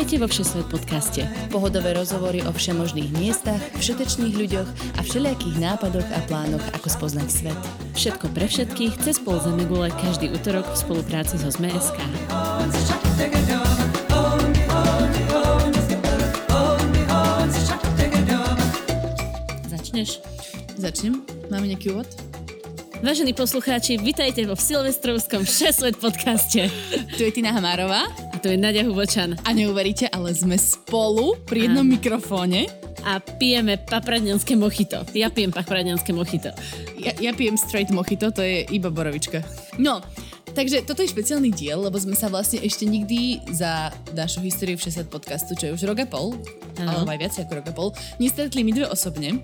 Vitajte vo Všesvet podcaste. Pohodové rozhovory o všemožných miestach, všetečných ľuďoch a všelijakých nápadoch a plánoch, ako spoznať svet. Všetko pre všetkých cez pol Zemegule každý útorok v spolupráci so ZMSK. Začneš? Začnem? Máme nejaký úvod? Vážení poslucháči, vitajte vo Silvestrovskom Všesvet podcaste. Tu je Tina Hamárová. Tu je Nadia Hubočan. A neuveríte, ale sme spolu pri jednom Áno. mikrofóne. A pijeme papradňanské mochito. Ja pijem papradňanské mochito. Ja, ja pijem straight mojito, to je iba borovička. No, takže toto je špeciálny diel, lebo sme sa vlastne ešte nikdy za našu históriu 60 podcastu, čo je už rok a pol, alebo aj viac ako rok a pol, nestretli my dve osobne.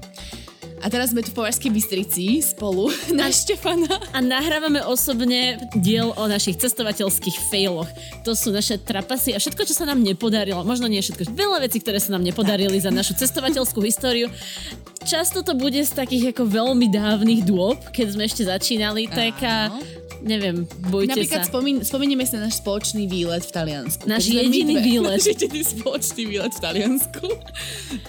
A teraz sme tu v Považskej Bystrici spolu na Štefana. A nahrávame osobne diel o našich cestovateľských failoch. To sú naše trapasy a všetko, čo sa nám nepodarilo. Možno nie všetko, veľa vecí, ktoré sa nám nepodarili za našu cestovateľskú históriu. Často to bude z takých ako veľmi dávnych dôb, keď sme ešte začínali, tak a neviem, bojte Napríklad sa. spomín, spomenieme sa na náš spoločný výlet v Taliansku. Náš jediný výlet. Náš jediný spoločný výlet v Taliansku,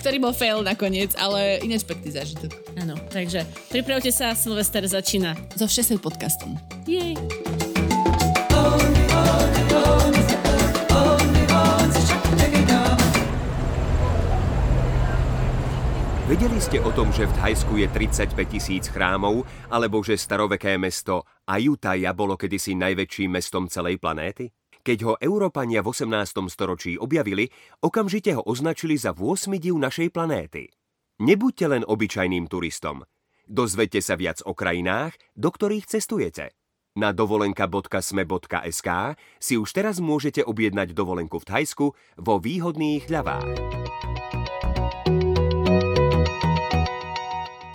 ktorý bol fail nakoniec, ale ináč pekný zážitok. Áno, takže pripravte sa, Silvester začína. So 60 podcastom. Jej. Vedeli ste o tom, že v Thajsku je 35 tisíc chrámov, alebo že staroveké mesto Ayutthaya bolo kedysi najväčším mestom celej planéty? Keď ho Európania v 18. storočí objavili, okamžite ho označili za 8 div našej planéty. Nebuďte len obyčajným turistom. Dozvedte sa viac o krajinách, do ktorých cestujete. Na dovolenka.sme.sk si už teraz môžete objednať dovolenku v Thajsku vo výhodných ľavách.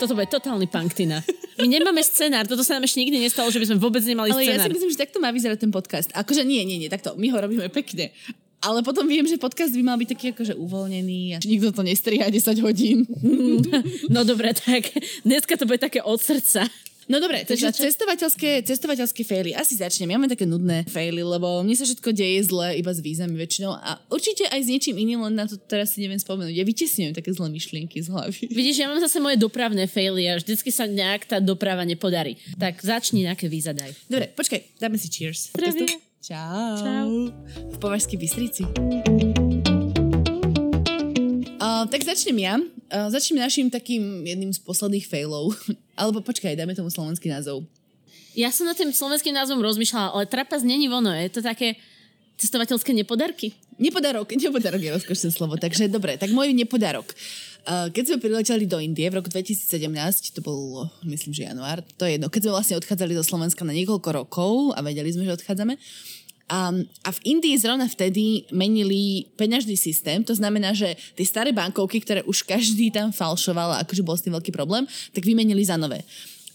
Toto bude totálny punktina. My nemáme scenár, toto sa nám ešte nikdy nestalo, že by sme vôbec nemali Ale ja scenár. si myslím, že takto má vyzerať ten podcast. Akože nie, nie, nie, takto. My ho robíme pekne. Ale potom viem, že podcast by mal byť taký akože uvoľnený a nikto to nestriha 10 hodín. No dobre, tak dneska to bude také od srdca. No dobre, takže začať? cestovateľské, cestovateľské faily. Asi začnem. Ja mám také nudné faily, lebo mne sa všetko deje zle iba s vízami väčšinou a určite aj s niečím iným, len na to teraz si neviem spomenúť. Ja vytesňujem také zlé myšlienky z hlavy. Vidíš, ja mám zase moje dopravné faily a vždycky sa nejak tá doprava nepodarí. Tak začni nejaké víza daj. Dobre, počkaj, dáme si cheers. Zdravie. Čau. Čau. V Považskej Bystrici. Uh, tak začnem ja. Uh, začnem našim takým jedným z posledných failov. Alebo počkaj, dáme tomu slovenský názov. Ja som nad tým slovenským názvom rozmýšľala, ale trapas není ono, je to také cestovateľské nepodarky. Nepodarok, nepodarok je rozkošné slovo, takže dobre, tak môj nepodarok. Uh, Keď sme prileteli do Indie v roku 2017, to bol, myslím, že január, to je jedno, keď sme vlastne odchádzali do Slovenska na niekoľko rokov a vedeli sme, že odchádzame, Um, a v Indii zrovna vtedy menili peňažný systém, to znamená, že tie staré bankovky, ktoré už každý tam falšoval akože bol s tým veľký problém, tak vymenili za nové.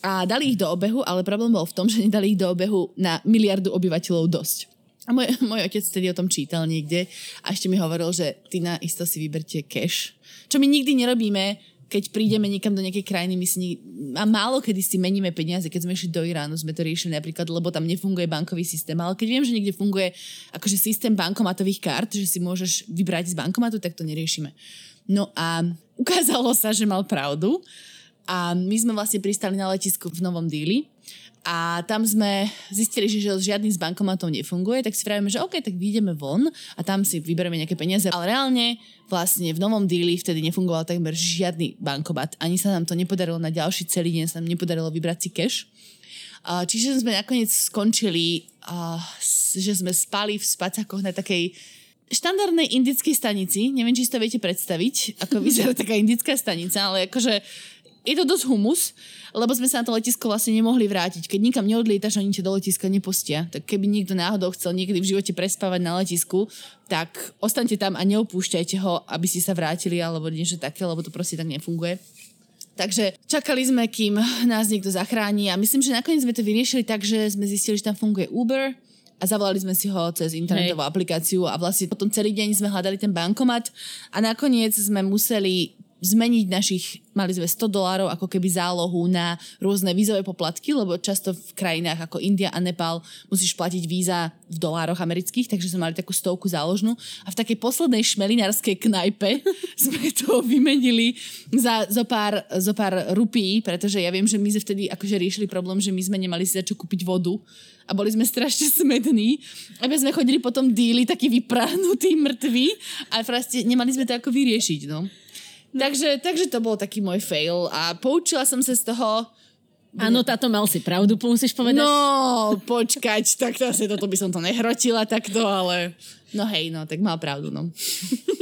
A dali ich do obehu, ale problém bol v tom, že nedali ich do obehu na miliardu obyvateľov dosť. A môj, môj otec vtedy o tom čítal niekde a ešte mi hovoril, že ty na isto si vyberte cash. Čo my nikdy nerobíme, keď prídeme niekam do nejakej krajiny, my si a málo kedy si meníme peniaze. Keď sme išli do Iránu, sme to riešili napríklad, lebo tam nefunguje bankový systém. Ale keď viem, že niekde funguje akože systém bankomatových kart, že si môžeš vybrať z bankomatu, tak to neriešime. No a ukázalo sa, že mal pravdu. A my sme vlastne pristali na letisku v Novom Díli a tam sme zistili, že žiadny z bankomatov nefunguje, tak si vravíme, že OK, tak vyjdeme von a tam si vyberieme nejaké peniaze. Ale reálne vlastne v Novom Díli vtedy nefungoval takmer žiadny bankomat. Ani sa nám to nepodarilo na ďalší celý deň, sa nám nepodarilo vybrať si cash. Čiže sme nakoniec skončili, že sme spali v spacákoch na takej štandardnej indickej stanici. Neviem, či si to viete predstaviť, ako vyzerá taká indická stanica, ale akože je to dosť humus, lebo sme sa na to letisko vlastne nemohli vrátiť. Keď nikam neodlietaš, oni ťa do letiska nepustia. Tak keby niekto náhodou chcel niekedy v živote prespávať na letisku, tak ostaňte tam a neopúšťajte ho, aby ste sa vrátili alebo niečo také, lebo to proste tak nefunguje. Takže čakali sme, kým nás niekto zachráni a myslím, že nakoniec sme to vyriešili tak, že sme zistili, že tam funguje Uber a zavolali sme si ho cez internetovú aplikáciu a vlastne potom celý deň sme hľadali ten bankomat a nakoniec sme museli zmeniť našich, mali sme 100 dolárov ako keby zálohu na rôzne vízové poplatky, lebo často v krajinách ako India a Nepal musíš platiť víza v dolároch amerických, takže sme mali takú stovku záložnú a v takej poslednej šmelinárskej knajpe sme to vymenili za zo pár, zo pár rupí, pretože ja viem, že my sme vtedy akože riešili problém, že my sme nemali si za čo kúpiť vodu a boli sme strašne smední. A sme chodili potom díly takí vyprahnutí, mŕtvi a proste nemali sme to ako vyriešiť, no. No. Takže, takže to bol taký môj fail a poučila som sa z toho... Áno, táto mal si pravdu, musíš povedať. No, počkať, tak asi toto by som to nehrotila takto, ale... No hej, no, tak mal pravdu, no.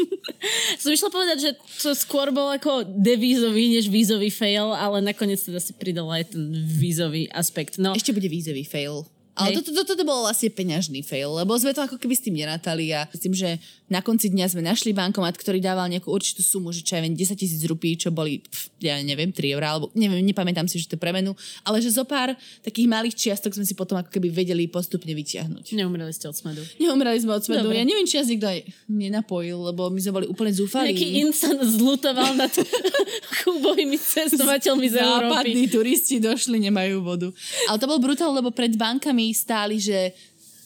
som išla povedať, že to skôr bol ako devízový, než vízový fail, ale nakoniec teda si pridala aj ten vízový aspekt. No. Ešte bude vízový fail. Ale toto, toto, toto bol vlastne peňažný fail, lebo sme to ako keby s tým nenatali a myslím, že na konci dňa sme našli bankomat, ktorý dával nejakú určitú sumu, že čo ja viem, 10 tisíc rupí, čo boli, pf, ja neviem, 3 eurá, alebo neviem, nepamätám si, že to premenu, ale že zo pár takých malých čiastok sme si potom ako keby vedeli postupne vyťahnuť. Neumreli ste od smedu. Neumreli sme od smedu. Dobre. Ja neviem, či nás niekto aj nenapojil, lebo my sme boli úplne zúfali. Nejaký insan zlutoval nad chubovými cestovateľmi z Európy. Západní turisti došli, nemajú vodu. Ale to bol brutál, lebo pred bankami stáli, že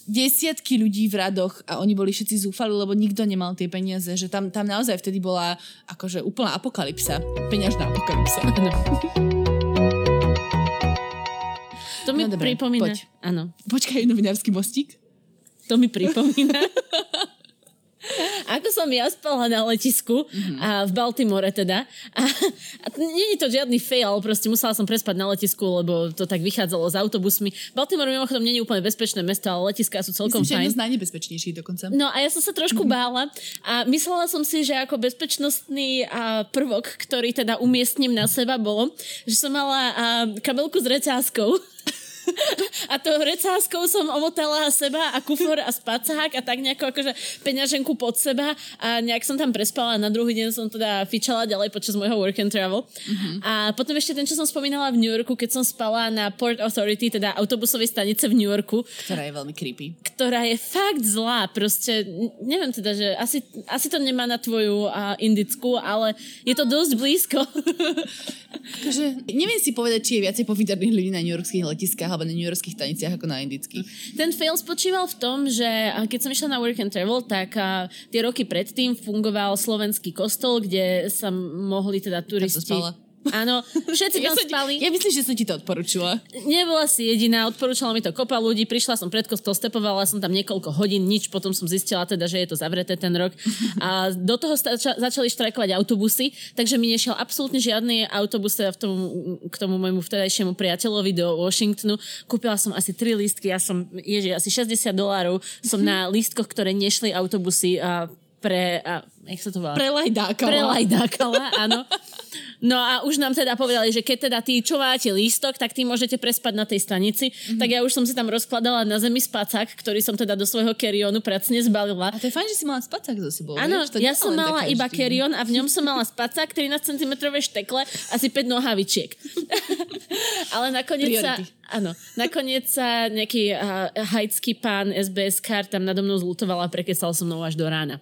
desiatky ľudí v radoch a oni boli všetci zúfali, lebo nikto nemal tie peniaze, že tam, tam naozaj vtedy bola akože úplná apokalypsa. Peňažná apokalypsa. To mi no, dobré, pripomína. Poď. Áno. Počkaj, novinársky mostík. To mi pripomína. Ako som ja spala na letisku mm-hmm. a v Baltimore teda. A, a nie je to žiadny fail, proste musela som prespať na letisku, lebo to tak vychádzalo s autobusmi. Baltimore mimochodom nie je úplne bezpečné mesto, ale letiská sú celkom Myslím, fajn. Myslím, že najnebezpečnejší dokonca. No a ja som sa trošku mm-hmm. bála a myslela som si, že ako bezpečnostný a prvok, ktorý teda umiestním na seba bolo, že som mala a, kabelku s reťázkou. a to recáskou som omotala seba a kufor a spacák a tak nejako akože peňaženku pod seba a nejak som tam prespala a na druhý deň som teda fičala ďalej počas môjho work and travel. Mm-hmm. A potom ešte ten, čo som spomínala v New Yorku, keď som spala na Port Authority, teda autobusovej stanice v New Yorku. Ktorá je veľmi creepy. Ktorá je fakt zlá, proste neviem teda, že asi, asi to nemá na tvoju uh, indickú, ale je to dosť blízko. akože, neviem si povedať, či je viacej povydarných ľudí na newyorských letiskách alebo na newyorských staniciach ako na indických. Ten fail spočíval v tom, že keď som išla na work and travel, tak tie roky predtým fungoval slovenský kostol, kde sa mohli teda turisti... Áno, všetci tam ja spali. Ja myslím, že som ti to odporučila. Nebola si jediná, odporúčala mi to kopa ľudí, prišla som pred kostol, stepovala som tam niekoľko hodín, nič, potom som zistila teda, že je to zavreté ten rok. A do toho stača, začali štrajkovať autobusy, takže mi nešiel absolútne žiadny autobus teda v tom, k tomu môjmu vtedajšiemu priateľovi do Washingtonu. Kúpila som asi tri lístky, ja som, ježi, asi 60 dolárov som na lístkoch, ktoré nešli autobusy a pre, a, jak sa to volá? Prelajdákala. Prelajdákala, áno. No a už nám teda povedali, že keď teda tí, čo máte lístok, tak tí môžete prespať na tej stanici. Mm-hmm. Tak ja už som si tam rozkladala na zemi spacák, ktorý som teda do svojho kerionu pracne zbalila. A to je fajn, že si mala spacák zo sebou. Áno, ja som mala iba kerion a v ňom som mala spacák, 13 cm štekle, asi 5 nohavičiek. Ale nakoniec Priority. sa... Áno, nakoniec sa nejaký uh, hajcký pán SBS kar tam nado mnou zlutovala a prekesal som mnou až do rána.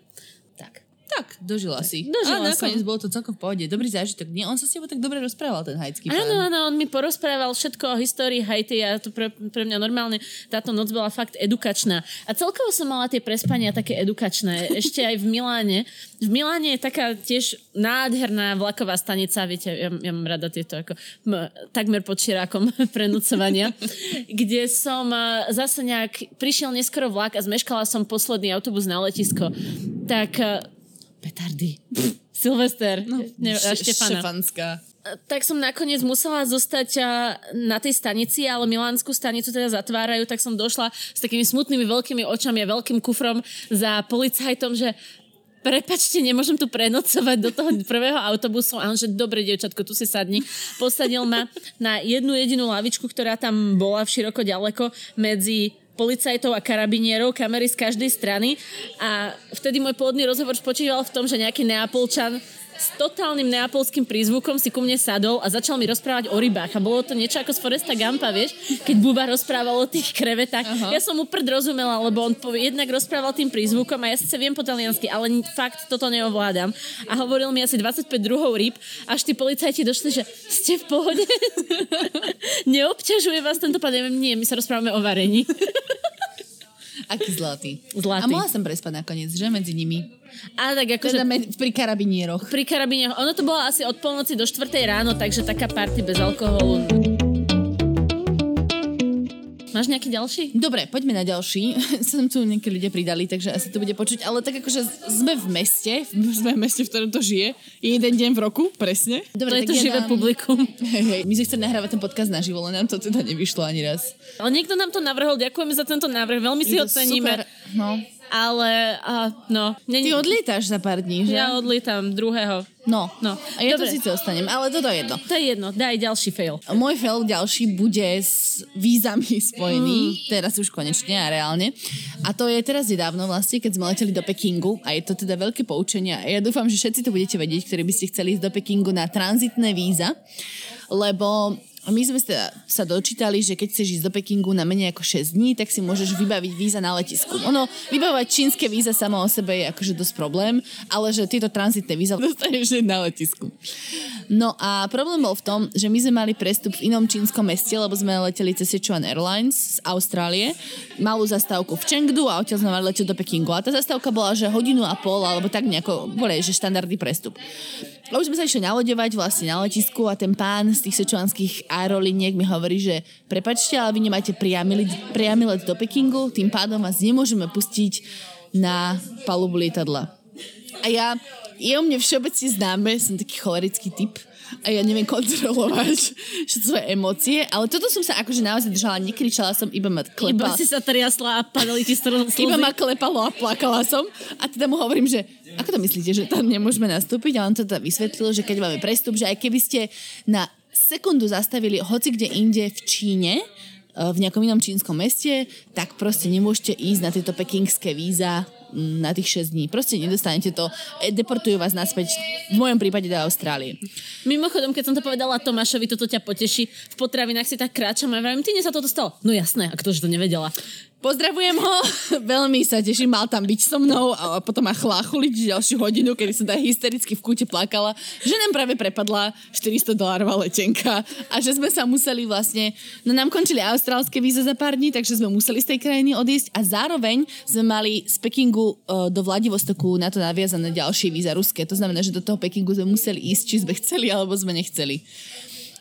Tak, dožila si. Dožila a nakoniec bolo to celkom v pohode. Dobrý zážitok. Nie, on sa s tebou tak dobre rozprával, ten haitský pán. Áno, áno, on mi porozprával všetko o histórii Haiti a to pre, pre mňa normálne táto noc bola fakt edukačná. A celkovo som mala tie prespania také edukačné. Ešte aj v Miláne. V Miláne je taká tiež nádherná vlaková stanica, viete, ja, ja mám rada tieto ako m, takmer pod širákom prenúcovania, kde som zase nejak prišiel neskoro vlak a zmeškala som posledný autobus na letisko. Tak petardy. Silvester. No, ne, Štefana. Štefanská. Tak som nakoniec musela zostať na tej stanici, ale Milánsku stanicu teda zatvárajú, tak som došla s takými smutnými veľkými očami a veľkým kufrom za policajtom, že prepačte, nemôžem tu prenocovať do toho prvého autobusu. A on, že dobre, dievčatko, tu si sadni. Posadil ma na jednu jedinú lavičku, ktorá tam bola v široko ďaleko medzi policajtov a karabinierov, kamery z každej strany. A vtedy môj pôvodný rozhovor spočíval v tom, že nejaký neapolčan s totálnym neapolským prízvukom si ku mne sadol a začal mi rozprávať o rybách. A bolo to niečo ako z Foresta Gampa, vieš, keď Buba rozprával o tých krevetách. Uh-huh. Ja som mu prd rozumela, lebo on po, jednak rozprával tým prízvukom a ja sice viem po taliansky, ale fakt toto neovládam. A hovoril mi asi 25 druhov ryb, až tí policajti došli, že ste v pohode? Neobťažuje vás tento pán? Nie, my sa rozprávame o varení. Aký zlatý. Zlatý. A mohla som prespať nakoniec, že? Medzi nimi. A tak akože... Teda med- pri karabinieroch. Pri karabinieroch. Ono to bolo asi od polnoci do 4 ráno, takže taká party bez alkoholu. Máš nejaký ďalší? Dobre, poďme na ďalší. Som tu nejakí ľudia pridali, takže asi to bude počuť. Ale tak akože sme v meste, sme v meste, v ktorom to žije. Je jeden deň v roku, presne. Dobre, to je to ja živé dám- publikum. Hej, hej. My sme chceli nahrávať ten podcast naživo, len nám to teda nevyšlo ani raz. Ale niekto nám to navrhol, ďakujeme za tento návrh, veľmi si ho ceníme. No. Ale, a, no. Ty Není, odlietáš za pár dní, že? ja odlietam druhého. No. No. A ja Dobre. to síce ostanem, ale toto je jedno. To je jedno, daj ďalší fail. Môj fail ďalší bude s vízami spojený, Mm. teraz už konečne a reálne. A to je teraz nedávno vlastne, keď sme leteli do Pekingu a je to teda veľké poučenie. A ja dúfam, že všetci to budete vedieť, ktorí by ste chceli ísť do Pekingu na tranzitné víza, lebo my sme sa, dočítali, že keď chceš ísť do Pekingu na menej ako 6 dní, tak si môžeš vybaviť víza na letisku. Ono, vybavovať čínske víza samo o sebe je akože dosť problém, ale že tieto tranzitné víza dostaneš na letisku. No a problém bol v tom, že my sme mali prestup v inom čínskom meste, lebo sme leteli cez Sichuan Airlines z Austrálie, malú zastávku v Chengdu a odtiaľ sme mali letieť do Pekingu. A tá zastávka bola, že hodinu a pol, alebo tak nejako, boli, že štandardný prestup. A už sme sa išli nalodevať vlastne na letisku a ten pán z tých sečuanských aeroliniek mi hovorí, že prepačte, ale vy nemáte priamy, priamy let do Pekingu, tým pádom vás nemôžeme pustiť na palubu lietadla. A ja, je o mne všeobecne známe, som taký cholerický typ a ja neviem kontrolovať svoje emócie, ale toto som sa akože naozaj držala, nekričala som, iba ma Iba klepala. si sa triasla a padali ti slzy. Iba ma klepalo a plakala som a teda mu hovorím, že ako to myslíte, že tam nemôžeme nastúpiť? A on to teda vysvetlil, že keď máme prestup, že aj keby ste na sekundu zastavili hoci kde inde v Číne, eh, v nejakom inom čínskom meste, tak proste nemôžete ísť na tieto pekingské víza na tých 6 dní. Proste nedostanete to, eh, deportujú vás naspäť, v mojom prípade do Austrálie. Mimochodom, keď som to povedala Tomášovi, toto ťa poteší. V potravinách si tak kráčam a vravím, ty sa toto stalo. No jasné, a ktože to nevedela. Pozdravujem ho, veľmi sa teším, mal tam byť so mnou a potom ma chláchuliť ďalšiu hodinu, kedy som tak hystericky v kúte plakala, že nám práve prepadla 400 dolárová letenka a že sme sa museli vlastne, no nám končili austrálske víza za pár dní, takže sme museli z tej krajiny odísť a zároveň sme mali z Pekingu uh, do Vladivostoku na to naviazané ďalšie víza ruské. To znamená, že do toho Pekingu sme museli ísť, či sme chceli alebo sme nechceli.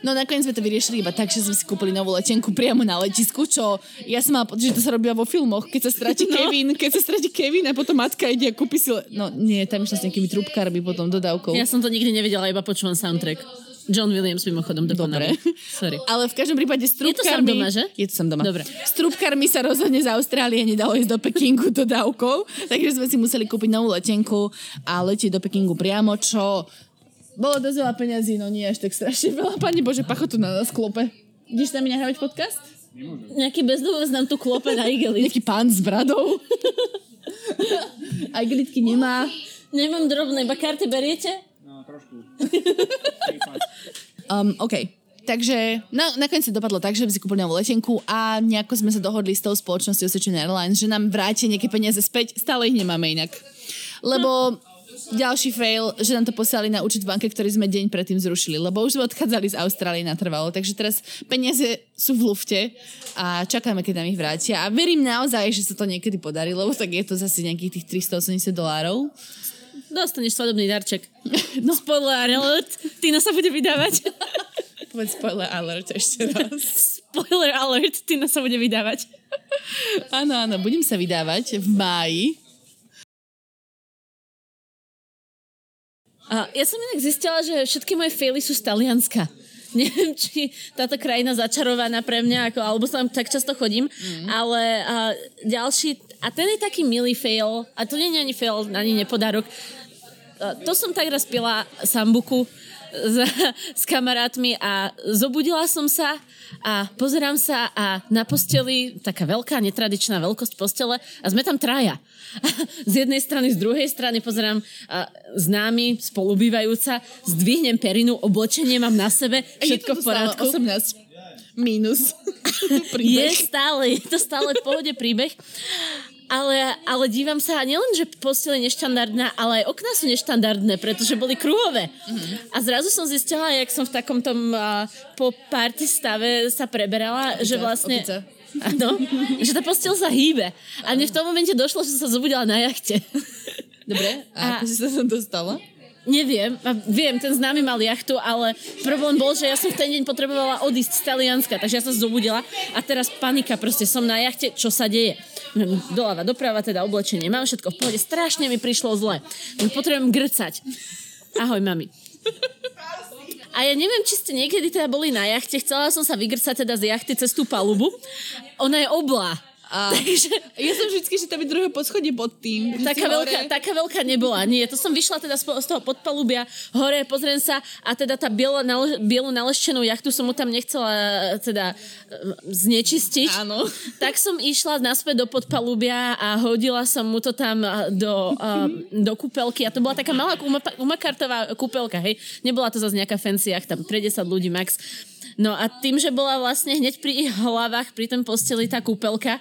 No nakoniec sme to vyriešili iba tak, že sme si kúpili novú letenku priamo na letisku, čo ja som mala že to sa robí vo filmoch, keď sa stratí No. Kevin, keď sa stratí Kevin a potom matka ide a kúpi si... Le... No nie, tam išla s nejakými trúbkármi potom dodávkou. Ja som to nikdy nevedela, iba počúvam soundtrack. John Williams mimochodom dokonal. Dobre. Sorry. Ale v každom prípade s Je to trúbkármi... sám doma, že? Je to sam doma. Dobre. S trúbkármi sa rozhodne z Austrálie nedalo ísť do Pekingu dodávkou, takže sme si museli kúpiť novú letenku a letieť do Pekingu priamo, čo bolo dosť veľa peňazí, no nie až tak strašne veľa. Pani Bože, pachotu na nás klope. Ideš nami nahrávať podcast? Nejaký bezdomovec nám tu klope na igelit. Nejaký pán s bradou. Aj glitky nemá. Nemám drobné, iba karty beriete? No, trošku. Um, OK. Takže na, nakoniec sa dopadlo tak, že sme si kúpili novú letenku a nejako sme sa dohodli s tou spoločnosťou Sečen Airlines, že nám vrátia nejaké peniaze späť. Stále ich nemáme inak. Lebo ďalší fail, že nám to poslali na účet banke, ktorý sme deň predtým zrušili, lebo už sme odchádzali z Austrálie natrvalo, takže teraz peniaze sú v lufte a čakáme, keď nám ich vrátia a verím naozaj, že sa to niekedy podarí, lebo tak je to zase nejakých tých 380 dolárov. Dostaneš svadobný darček. No. Spoiler alert, Tina sa bude vydávať. Povedz spoiler alert ešte raz. Spoiler alert, Tina sa bude vydávať. Áno, áno, budem sa vydávať v máji. A ja som inak zistila, že všetky moje faily sú z Talianska. Neviem, či táto krajina začarovaná pre mňa, ako, alebo sa tam tak často chodím, mm. ale a, ďalší, a ten je taký milý fail, a to nie je ani fail, ani nepodárok. A, to som tak raz pila sambuku s, s kamarátmi a zobudila som sa a pozerám sa a na posteli, taká veľká, netradičná veľkosť postele a sme tam traja. Z jednej strany, z druhej strany pozerám a známy, spolubývajúca, zdvihnem perinu, oblečenie mám na sebe, všetko v poriadku. 18 mínus. je stále, je to stále v pohode príbeh. Ale, ale dívam sa, nielen, že postel je neštandardná, ale aj okná sú neštandardné, pretože boli kruhové. Mm-hmm. A zrazu som zistila, jak som v takom tom uh, po party stave sa preberala, opica, že vlastne... Opica. Áno, že tá postel sa hýbe. A mne v tom momente došlo, že som sa zobudila na jachte. Dobre, a, a ako si sa tam dostala? Neviem, viem, ten známy mal jachtu, ale problém bol, že ja som v ten deň potrebovala odísť z Talianska, takže ja som zobudila a teraz panika, proste som na jachte, čo sa deje? Doľava, doprava, teda oblečenie, mám všetko v pohode, strašne mi prišlo zle. Potrebujem grcať. Ahoj, mami. A ja neviem, či ste niekedy teda boli na jachte, chcela som sa vygrcať teda z jachty cez tú palubu. Ona je oblá. A Takže... Ja som vždycky, že tam je druhé poschodie pod tým. Taká veľká, taká veľká nebola. Nie, to som vyšla teda z toho podpalubia hore, pozriem sa a teda tá biela, nale, bielu naleštenú jachtu som mu tam nechcela teda znečistiť. Áno. Tak som išla naspäť do podpalubia a hodila som mu to tam do, uh, do kúpelky a to bola taká malá umakartová kúpelka, hej. Nebola to zase nejaká fancy tam pre 10 ľudí max. No a tým, že bola vlastne hneď pri ich hlavách, pri tom posteli tá kúpelka,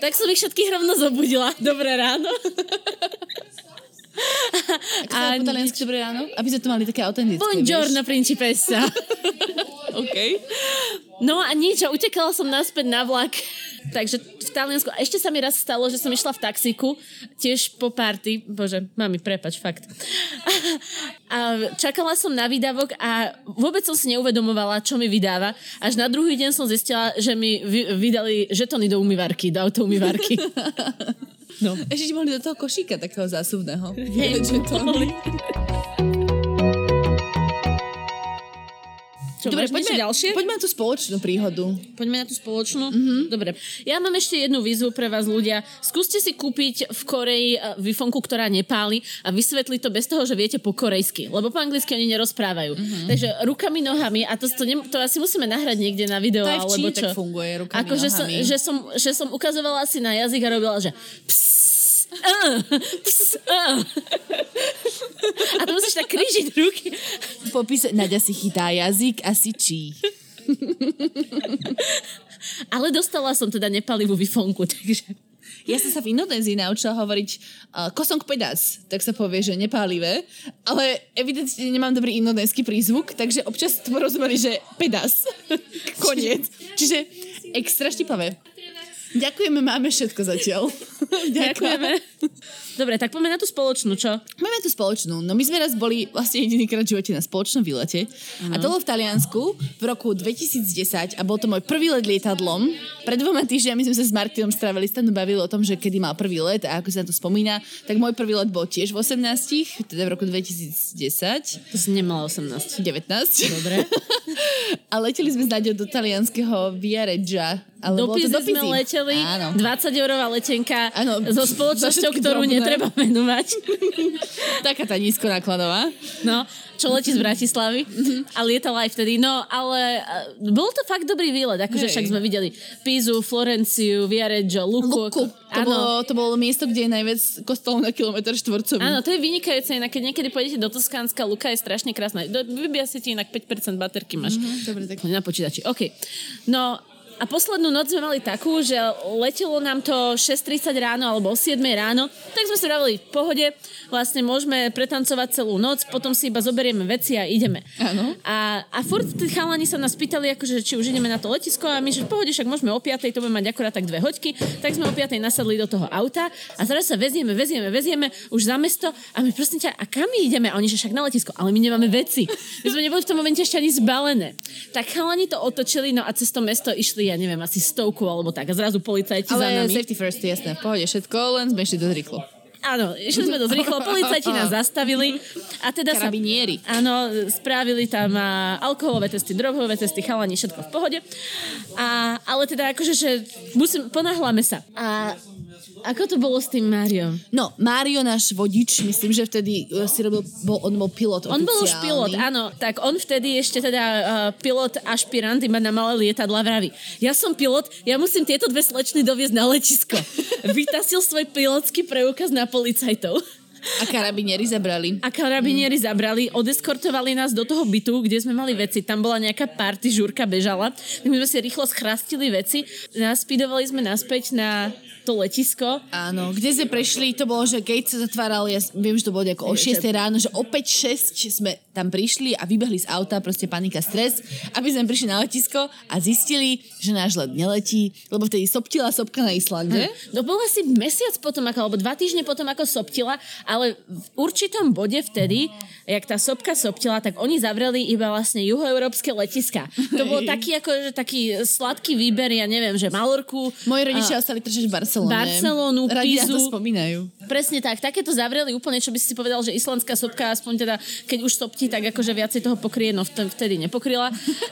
tak som ich všetkých rovno zobudila. Dobré ráno. A po taliansky dobré ráno? Aby sme to mali také autentické, Buongiorno, principessa. OK. No a nič, a utekala som naspäť na vlak. Takže v Taliansku. A ešte sa mi raz stalo, že som išla v taxíku, tiež po party. Bože, mami, prepač, fakt. A čakala som na výdavok a vôbec som si neuvedomovala, čo mi vydáva. Až na druhý deň som zistila, že mi vydali žetony do umývarky, do autoumývarky. No. Ešte ti mohli do toho košíka takého zásuvného. Hej, Čo, Dobre, poďme, ďalšie? poďme na tú spoločnú príhodu. Poďme na tú spoločnú? Mm-hmm. Dobre. Ja mám ešte jednu výzvu pre vás ľudia. Skúste si kúpiť v Koreji vifonku, ktorá nepáli a vysvetliť to bez toho, že viete po korejsky. Lebo po anglicky oni nerozprávajú. Mm-hmm. Takže rukami, nohami a to, to, ne, to asi musíme nahrať niekde na video. To aj v alebo čo. tak funguje, rukami, Ako, nohami. Že som, že, som, že som ukazovala si na jazyk a robila, že ps, Uh, ps, uh. A to musíš tak krížiť ruky. Popise, Nadia si chytá jazyk a si čí. Ale dostala som teda nepalivú vifonku, takže... Ja som sa v Indonézii naučila hovoriť uh, kosong pedas, tak sa povie, že nepálivé, ale evidentne nemám dobrý indonésky prízvuk, takže občas to porozumeli, že pedas. Koniec. Čiže extra štipavé. Ďakujeme, máme všetko zatiaľ. Ďakujeme. Dobre, tak poďme na tú spoločnú, čo? Máme tú spoločnú. No my sme raz boli vlastne jedinýkrát v živote na spoločnom výlete. Uh-huh. A to bolo v Taliansku v roku 2010 a bol to môj prvý let lietadlom. Pred dvoma týždňami sme sa s Martinom strávili stanu bavili o tom, že kedy mal prvý let a ako sa na to spomína. Tak môj prvý let bol tiež v 18, teda v roku 2010. To si nemala 18. 19. Dobre. a leteli sme s do talianského Viareggia ale do sme leteli, Áno. 20 eurová letenka Áno. so spoločnosťou, ktorú drobné. netreba menovať. Taká tá nízkonákladová. No, čo letí z Bratislavy a lietala aj vtedy. No, ale uh, bol to fakt dobrý výlet, akože Hej. však sme videli Pizu, Florenciu, Viareggio, Luku. Luku. To, bolo, to bolo miesto, kde je najviac kostolov na kilometr štvorcový. Áno, to je vynikajúce, inak keď niekedy pôjdete do Toskánska, Luka je strašne krásna. Vybia si ti inak 5% baterky máš. Mm-hmm, dobre, tak. Na počítači. OK. No, a poslednú noc sme mali takú, že letelo nám to 6.30 ráno alebo o 7 ráno, tak sme si vravili v pohode, vlastne môžeme pretancovať celú noc, potom si iba zoberieme veci a ideme. Áno. A, a furt tí chalani sa nás pýtali, akože, či už ideme na to letisko a my, že v pohode, však môžeme o 5, to bude mať akorát tak dve hoďky, tak sme o 5 nasadli do toho auta a teraz sa vezieme, vezieme, vezieme už za mesto a my prosím ťa, a kam my ideme? A oni, že však na letisko, ale my nemáme veci. My sme neboli v tom momente ešte ani zbalené. Tak chalani to otočili, no a cez to mesto išli ja neviem, asi stovku alebo tak. A zrazu policajti Ale za nami. safety first, jasné. V pohode všetko, len sme išli dosť rýchlo. Áno, išli sme dosť rýchlo, policajti nás zastavili a teda Karabinieri. sa... Áno, spravili tam alkoholové testy, drogové testy, chalani, všetko v pohode. A, ale teda akože, že musím, ponáhľame sa. A Ako to bolo s tým Máriom? No, Mário, náš vodič, myslím, že vtedy uh, si robil, bol, on bol pilot On bol už oficiálny. pilot, áno. Tak on vtedy ešte teda uh, pilot ašpirant iba na malé lietadla vraví. Ja som pilot, ja musím tieto dve slečny doviezť na letisko. Vytasil svoj pilotský preukaz na policajtov. A karabinieri zabrali. A karabinieri mm. zabrali, odeskortovali nás do toho bytu, kde sme mali veci. Tam bola nejaká party, žurka bežala. My sme si rýchlo schrastili veci. Naspidovali sme naspäť na to letisko. Áno, kde sme prešli, to bolo, že gate sa zatváral, ja viem, že to bolo nejako o 6 ráno, že o 5-6 sme tam prišli a vybehli z auta, proste panika, stres, aby sme prišli na letisko a zistili, že náš let neletí, lebo vtedy soptila sopka na Islande. Hm. To bolo asi mesiac potom, ako, alebo dva týždne potom, ako soptila, ale v určitom bode vtedy, jak tá sopka soptila, tak oni zavreli iba vlastne juhoeurópske letiska. To bol taký, ako, že taký sladký výber, ja neviem, že Malorku. Moji rodičia ostali držať v Barcelone. Barcelonu, Radi na to Pizu. spomínajú. Presne tak, takéto zavreli úplne, čo by si povedal, že islandská sopka, aspoň teda, keď už sopti, tak akože viacej toho pokrie, no vt- vtedy nepokryla.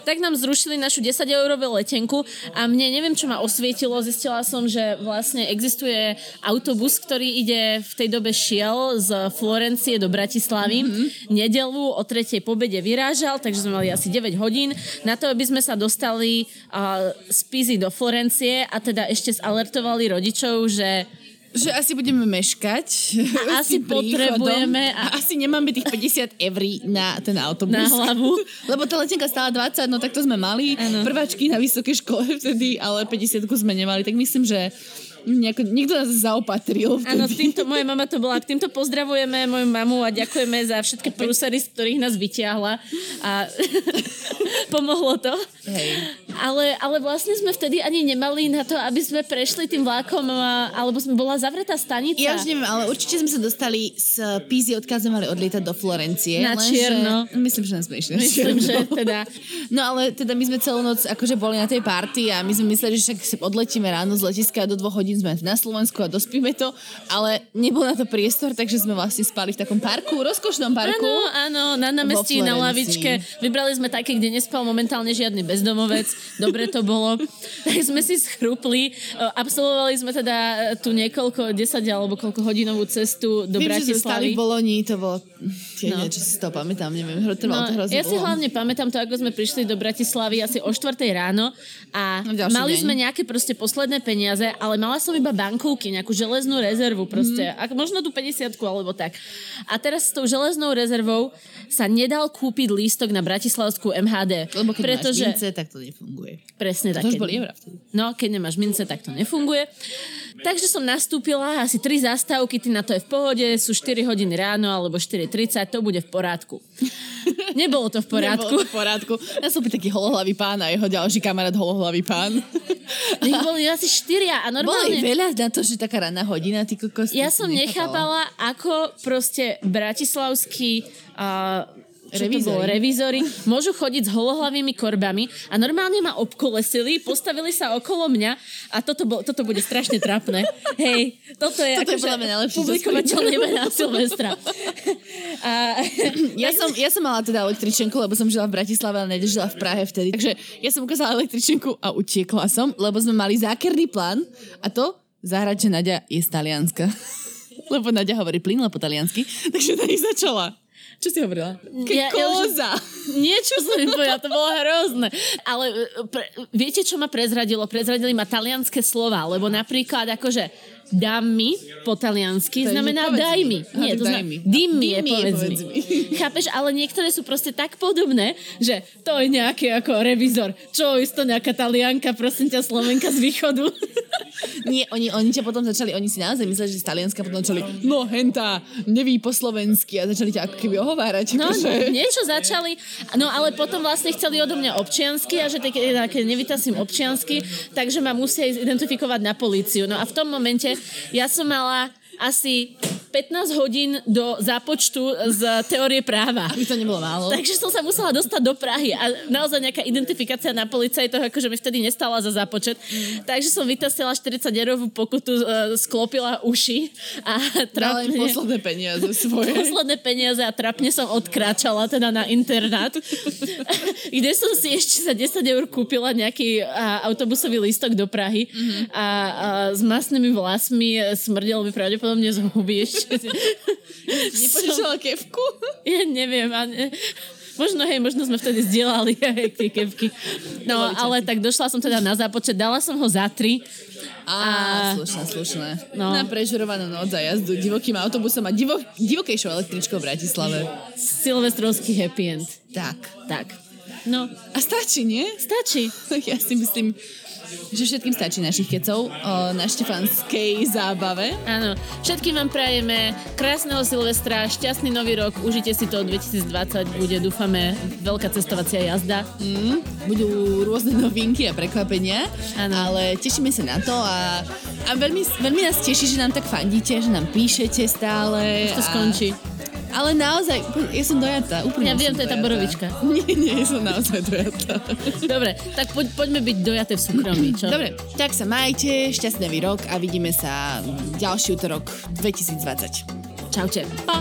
tak nám zrušili našu 10 eurovú letenku a mne neviem, čo ma osvietilo, zistila som, že vlastne existuje autobus, ktorý ide v tej dobe šiel z Florencie do Bratislavy. Mm-hmm. Nedelu o tretej pobede vyrážal, takže sme mali asi 9 hodín na to, aby sme sa dostali uh, z Pizy do Florencie a teda ešte zalertovali rodičov, že Že asi budeme meškať. A asi potrebujeme A... a- asi nemáme tých 50 eur na ten autobus. Na hlavu. Lebo tá letenka stála 20, no tak to sme mali. Áno. Prváčky na vysokej škole vtedy, ale 50 sme nemali. Tak myslím, že nejako, niekto nás zaopatril. Áno, týmto, moja mama to bola. Týmto pozdravujeme moju mamu a ďakujeme za všetky prúsery, z ktorých nás vyťahla. A pomohlo to. Hej. Ale, ale vlastne sme vtedy ani nemali na to, aby sme prešli tým vlákom, a, alebo sme bola zavretá stanica. Ja už neviem, ale určite sme sa dostali z Pízy, mali odlietať do Florencie. Na lenže- čierno. Myslím, že sme išli Myslím, že teda... No ale teda my sme celú noc akože boli na tej party a my sme mysleli, že však odletíme ráno z letiska a do dvoch hodín sme na Slovensku a dospíme to, ale nebol na to priestor, takže sme vlastne spali v takom parku, rozkošnom parku. Áno, áno, na námestí, na lavičke. Vybrali sme také, kde nespal momentálne žiadny bezdomovec. Dobre to bolo. Tak sme si schrupli. E, Absolvovali sme teda e, tu niekoľko, 10 alebo koľko hodinovú cestu do Viem, že sme stali Bratislavy. v Bolonii, to bolo... Tie, No. no. čo si to pamätám, neviem, trvalo to No, hrozne ja si dlho. hlavne pamätám to, ako sme prišli do Bratislavy asi o 4 ráno a No, mali deň. sme nejaké proste posledné peniaze, ale mala som iba bankovky, nejakú železnú rezervu proste. Mm. možno tú 50 alebo tak. A teraz s tou železnou rezervou sa nedal kúpiť lístok na Bratislavskú MHD. Lebo keď pretože, máš mince, tak to nefunguje. Presne tak. To už boli eurá vtedy. No, keď nemáš mince, tak to nefunguje. Takže som nastúpila asi tri zastávky, ty na to je v pohode, sú 4 hodiny ráno alebo 4.30, to bude v porádku. Nebolo to v porádku. Nebolo to v porádku. Ja som taký holohlavý pán a jeho ďalší kamarát holohlavý pán. Ich boli asi štyria a normálne... ich veľa na to, že taká ranná hodina, ty kokos. Ja som nechápala, ako proste bratislavskí uh, Čo to bolo, revízori môžu chodiť s holohlavými korbami a normálne ma obkolesili, postavili sa okolo mňa a toto, bol, toto bude strašne trapné. Hej, toto je Toto akože publikovateľné na Silvestra. A, Ja som, ja som mala teda električenku, lebo som žila v Bratislave, ale nežila v Prahe vtedy. Takže ja som ukázala električenku a utiekla som, lebo sme mali zákerný plán a to zahrať, že Nadia je z Talianska. lebo Nadia hovorí plynule po taliansky, takže nich začala. Čo si hovorila? Ke Ja- ja už- koza. Niečo som im povedala, to bolo hrozné. Ale e, pre, viete, čo ma prezradilo? Prezradili ma talianské slova, lebo napríklad akože dám mi po taliansky To je, znamená povedz daj mi. mi. Nie, to znamená dim mi je je, povedz povedz mi. mi. Chápeš, ale niektoré sú proste tak podobné, že to je nejaký ako revizor. Čo, isto nejaká talianka, prosím ťa, Slovenka z východu. Nie, oni, oni ťa potom začali, oni si naozaj mysleli, že z Talianska potom začali, no henta, neví po slovensky a začali ťa ako keby ohovárať. No, akože. niečo začali, no ale potom vlastne chceli odo mňa občiansky a že keď nevytasím občiansky, takže ma musia identifikovať na políciu. No a v tom momente ja som mala asi 15 hodín do zápočtu z teórie práva. Aby to nebolo málo. Takže som sa musela dostať do Prahy a naozaj nejaká identifikácia na policajtoch, akože mi vtedy nestala za zápočet. Takže som vytasila 40 eurovú pokutu, uh, sklopila uši a trapne... Dala posledné peniaze svoje. Posledné peniaze a trapne som odkráčala teda na internát, kde som si ešte za 10 eur kúpila nejaký autobusový lístok do Prahy mm-hmm. a, a s masnými vlasmi smrdel by pravdepodobne z huby ešte. Nepožičala kevku? Ja neviem. A ne, možno, hej, možno sme vtedy zdieľali aj tie kevky. No, ale tak došla som teda na zápočet, dala som ho za tri. Á, a... slušné, slušné. No. Na prežurovanú noc za jazdu divokým autobusom a divo, divokejšou električkou v Bratislave. Silvestrovský happy end. Tak. Tak. No. A stačí, nie? Stačí. Ja si myslím, že všetkým stačí našich kecov o, na štefanskej zábave. Áno, všetkým vám prajeme krásneho Silvestra, šťastný nový rok, užite si to 2020, bude dúfame veľká cestovacia jazda. Mm, budú rôzne novinky a prekvapenia, ano. ale tešíme sa na to a, a veľmi, veľmi nás teší, že nám tak fandíte, že nám píšete stále. Už to a... skončí. Ale naozaj, ja som dojatá. Úplne ja viem, to je tá borovička. Nie, nie, som naozaj dojatá. Dobre, tak poď, poďme byť dojaté v súkromí, čo? Dobre, tak sa majte, šťastný rok a vidíme sa ďalší útorok 2020. Čaute. Pa.